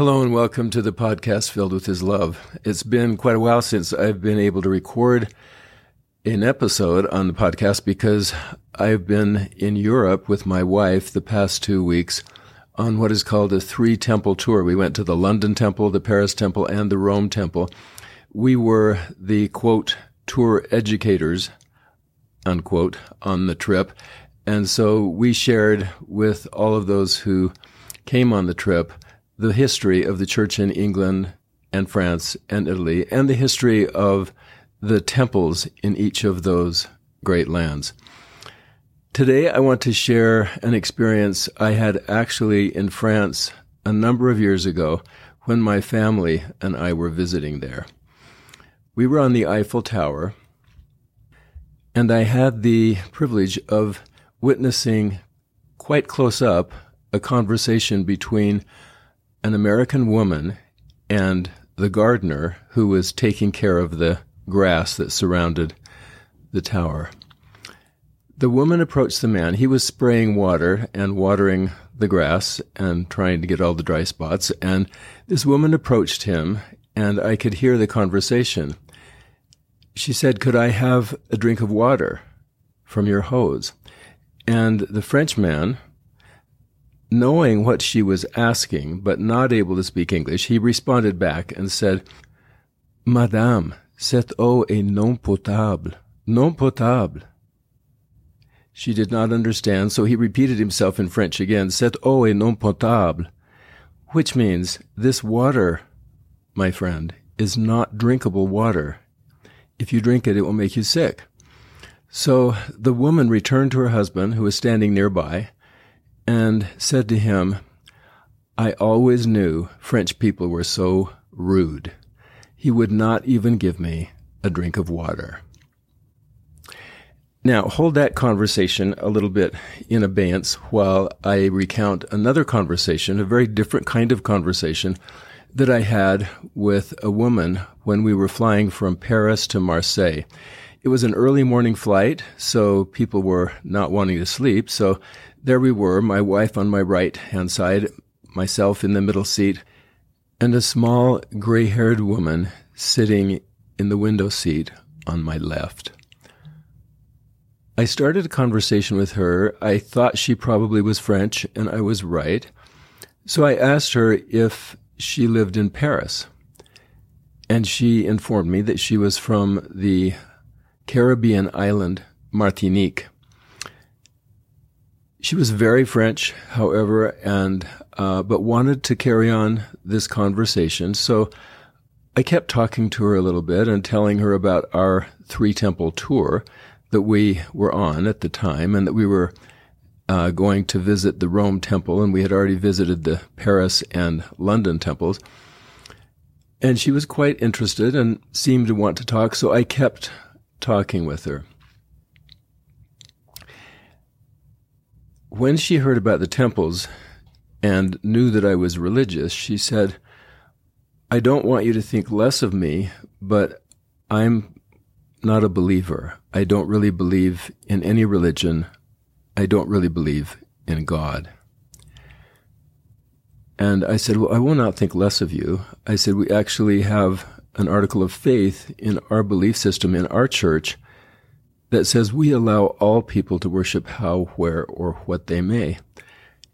Hello and welcome to the podcast filled with His love. It's been quite a while since I've been able to record an episode on the podcast because I've been in Europe with my wife the past two weeks on what is called a three temple tour. We went to the London Temple, the Paris Temple, and the Rome Temple. We were the quote tour educators unquote on the trip. And so we shared with all of those who came on the trip the history of the church in England and France and Italy and the history of the temples in each of those great lands. Today, I want to share an experience I had actually in France a number of years ago when my family and I were visiting there. We were on the Eiffel Tower, and I had the privilege of witnessing quite close up a conversation between an American woman and the gardener who was taking care of the grass that surrounded the tower. The woman approached the man. He was spraying water and watering the grass and trying to get all the dry spots. And this woman approached him, and I could hear the conversation. She said, Could I have a drink of water from your hose? And the Frenchman, knowing what she was asking, but not able to speak English, he responded back and said, Madame, cette eau est non potable. Non potable. She did not understand, so he repeated himself in French again, Cette eau est non potable, which means this water, my friend, is not drinkable water. If you drink it, it will make you sick. So the woman returned to her husband, who was standing nearby, and said to him, I always knew French people were so rude. He would not even give me a drink of water. Now, hold that conversation a little bit in abeyance while I recount another conversation, a very different kind of conversation that I had with a woman when we were flying from Paris to Marseille. It was an early morning flight, so people were not wanting to sleep. So there we were, my wife on my right hand side, myself in the middle seat, and a small gray haired woman sitting in the window seat on my left. I started a conversation with her. I thought she probably was French, and I was right. So I asked her if she lived in Paris. And she informed me that she was from the Caribbean island Martinique. She was very French, however, and uh, but wanted to carry on this conversation. So I kept talking to her a little bit and telling her about our three temple tour that we were on at the time and that we were uh, going to visit the Rome temple and we had already visited the Paris and London temples. And she was quite interested and seemed to want to talk, so I kept talking with her. When she heard about the temples and knew that I was religious, she said, I don't want you to think less of me, but I'm not a believer. I don't really believe in any religion. I don't really believe in God. And I said, Well, I will not think less of you. I said, We actually have an article of faith in our belief system in our church that says we allow all people to worship how, where, or what they may.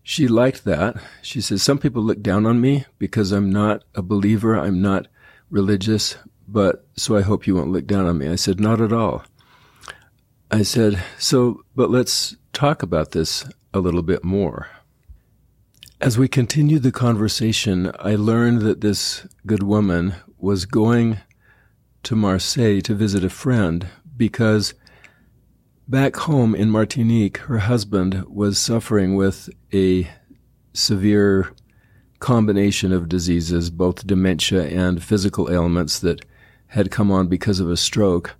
She liked that. She says, Some people look down on me because I'm not a believer, I'm not religious, but so I hope you won't look down on me. I said, Not at all. I said, So, but let's talk about this a little bit more. As we continued the conversation, I learned that this good woman was going to Marseille to visit a friend because back home in Martinique, her husband was suffering with a severe combination of diseases, both dementia and physical ailments that had come on because of a stroke.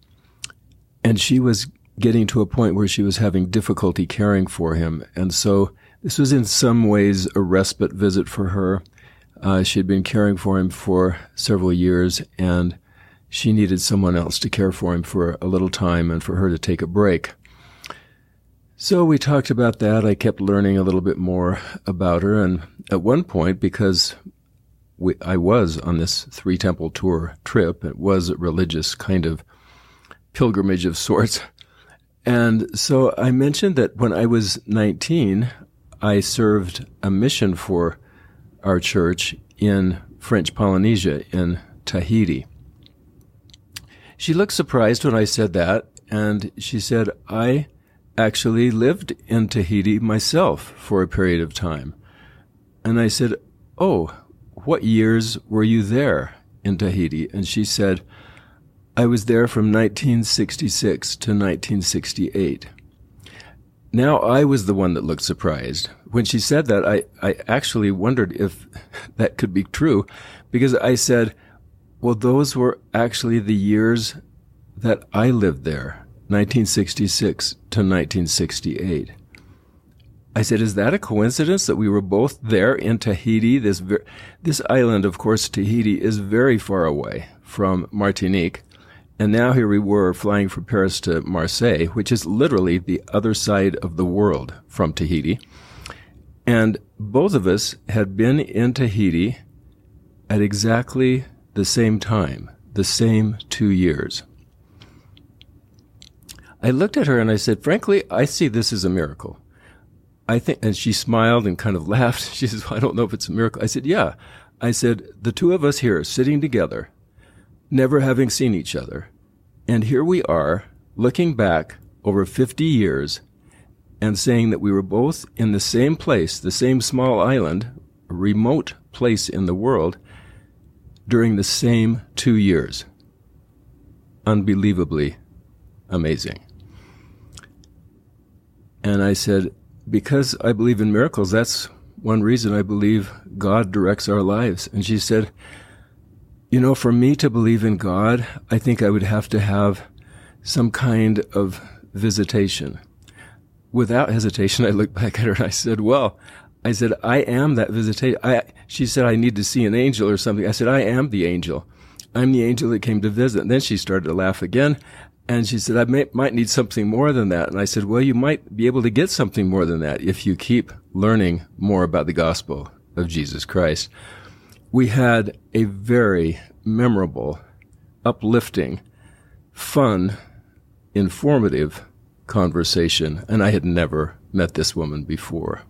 And she was getting to a point where she was having difficulty caring for him. And so this was in some ways a respite visit for her. Uh, she had been caring for him for several years and she needed someone else to care for him for a little time and for her to take a break. So we talked about that. I kept learning a little bit more about her. And at one point, because we, I was on this three temple tour trip. It was a religious kind of pilgrimage of sorts. And so I mentioned that when I was 19, I served a mission for our church in French Polynesia in Tahiti. She looked surprised when I said that, and she said, I actually lived in Tahiti myself for a period of time. And I said, Oh, what years were you there in Tahiti? And she said, I was there from 1966 to 1968. Now I was the one that looked surprised. When she said that, I, I actually wondered if that could be true because I said, well, those were actually the years that I lived there, 1966 to 1968. I said, "Is that a coincidence that we were both there in Tahiti? This ver- this island, of course, Tahiti is very far away from Martinique, and now here we were flying from Paris to Marseille, which is literally the other side of the world from Tahiti. And both of us had been in Tahiti at exactly the same time, the same two years." I looked at her and I said, "Frankly, I see this as a miracle." I think, and she smiled and kind of laughed. She says, well, I don't know if it's a miracle. I said, yeah. I said, the two of us here sitting together, never having seen each other. And here we are looking back over 50 years and saying that we were both in the same place, the same small island, remote place in the world during the same two years. Unbelievably amazing. And I said, because I believe in miracles, that's one reason I believe God directs our lives. And she said, You know, for me to believe in God, I think I would have to have some kind of visitation. Without hesitation, I looked back at her and I said, Well, I said, I am that visitation. I, she said, I need to see an angel or something. I said, I am the angel. I'm the angel that came to visit. And then she started to laugh again. And she said, I may, might need something more than that. And I said, well, you might be able to get something more than that if you keep learning more about the gospel of Jesus Christ. We had a very memorable, uplifting, fun, informative conversation. And I had never met this woman before.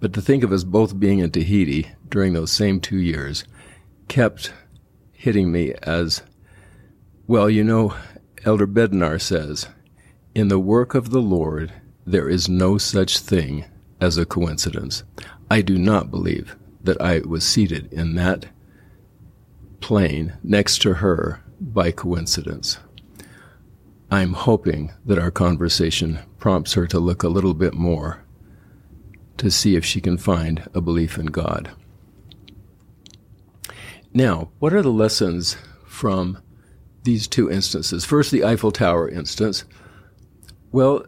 But to think of us both being in Tahiti during those same two years kept hitting me as, well, you know, Elder Bednar says, In the work of the Lord, there is no such thing as a coincidence. I do not believe that I was seated in that plane next to her by coincidence. I'm hoping that our conversation prompts her to look a little bit more to see if she can find a belief in God. Now, what are the lessons from these two instances. First, the Eiffel Tower instance. Well,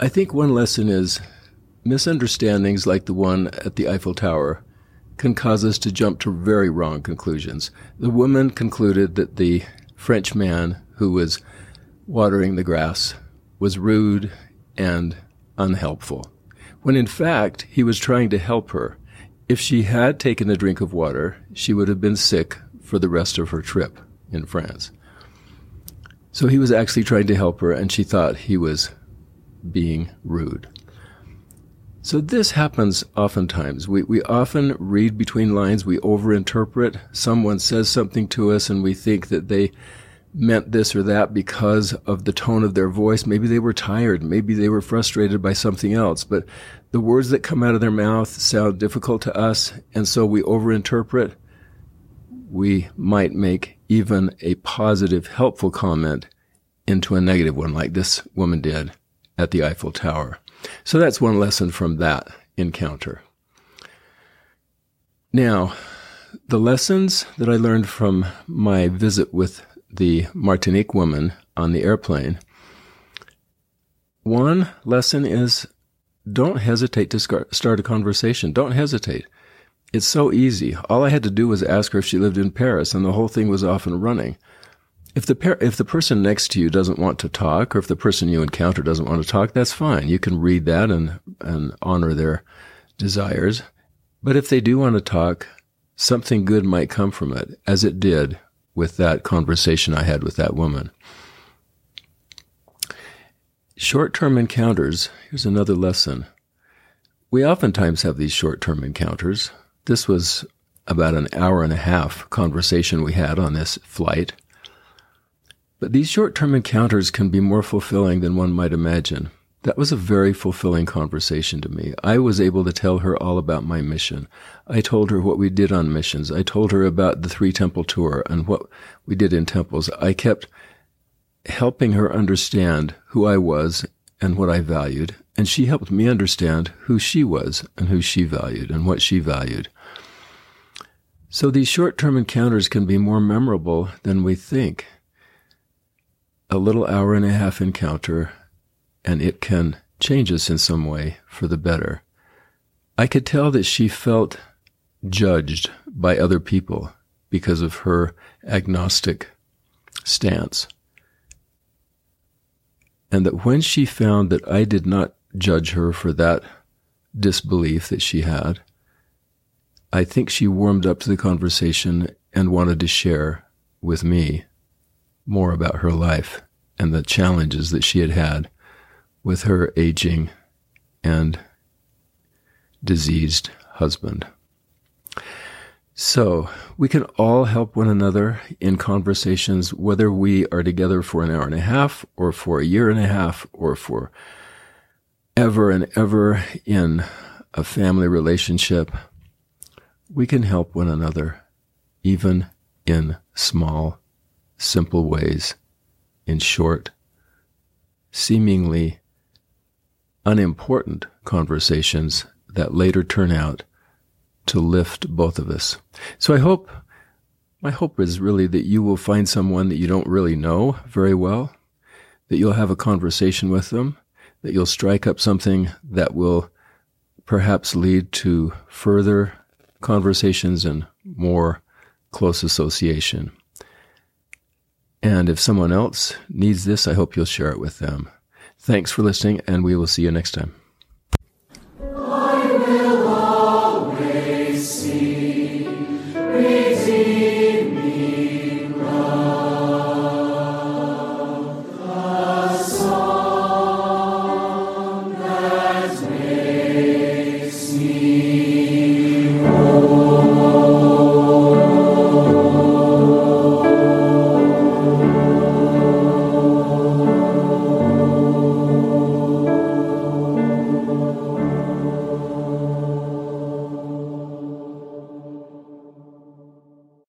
I think one lesson is misunderstandings like the one at the Eiffel Tower can cause us to jump to very wrong conclusions. The woman concluded that the French man who was watering the grass was rude and unhelpful, when in fact he was trying to help her. If she had taken a drink of water, she would have been sick for the rest of her trip in France. So he was actually trying to help her, and she thought he was being rude. So this happens oftentimes. We, we often read between lines, we overinterpret. Someone says something to us, and we think that they meant this or that because of the tone of their voice. Maybe they were tired. Maybe they were frustrated by something else. But the words that come out of their mouth sound difficult to us, and so we overinterpret. We might make even a positive, helpful comment into a negative one, like this woman did at the Eiffel Tower. So that's one lesson from that encounter. Now, the lessons that I learned from my visit with the Martinique woman on the airplane. One lesson is don't hesitate to start a conversation. Don't hesitate. It's so easy. All I had to do was ask her if she lived in Paris, and the whole thing was off and running. If the par- if the person next to you doesn't want to talk, or if the person you encounter doesn't want to talk, that's fine. You can read that and and honor their desires. But if they do want to talk, something good might come from it, as it did with that conversation I had with that woman. Short term encounters, here's another lesson. We oftentimes have these short term encounters. This was about an hour and a half conversation we had on this flight. But these short term encounters can be more fulfilling than one might imagine. That was a very fulfilling conversation to me. I was able to tell her all about my mission. I told her what we did on missions. I told her about the three temple tour and what we did in temples. I kept helping her understand who I was and what I valued. And she helped me understand who she was and who she valued and what she valued. So these short term encounters can be more memorable than we think. A little hour and a half encounter and it can change us in some way for the better. I could tell that she felt judged by other people because of her agnostic stance. And that when she found that I did not judge her for that disbelief that she had, I think she warmed up to the conversation and wanted to share with me more about her life and the challenges that she had had with her aging and diseased husband. So, we can all help one another in conversations, whether we are together for an hour and a half, or for a year and a half, or for ever and ever in a family relationship. We can help one another, even in small, simple ways, in short, seemingly unimportant conversations that later turn out to lift both of us. So I hope, my hope is really that you will find someone that you don't really know very well, that you'll have a conversation with them, that you'll strike up something that will perhaps lead to further conversations and more close association. And if someone else needs this, I hope you'll share it with them. Thanks for listening, and we will see you next time.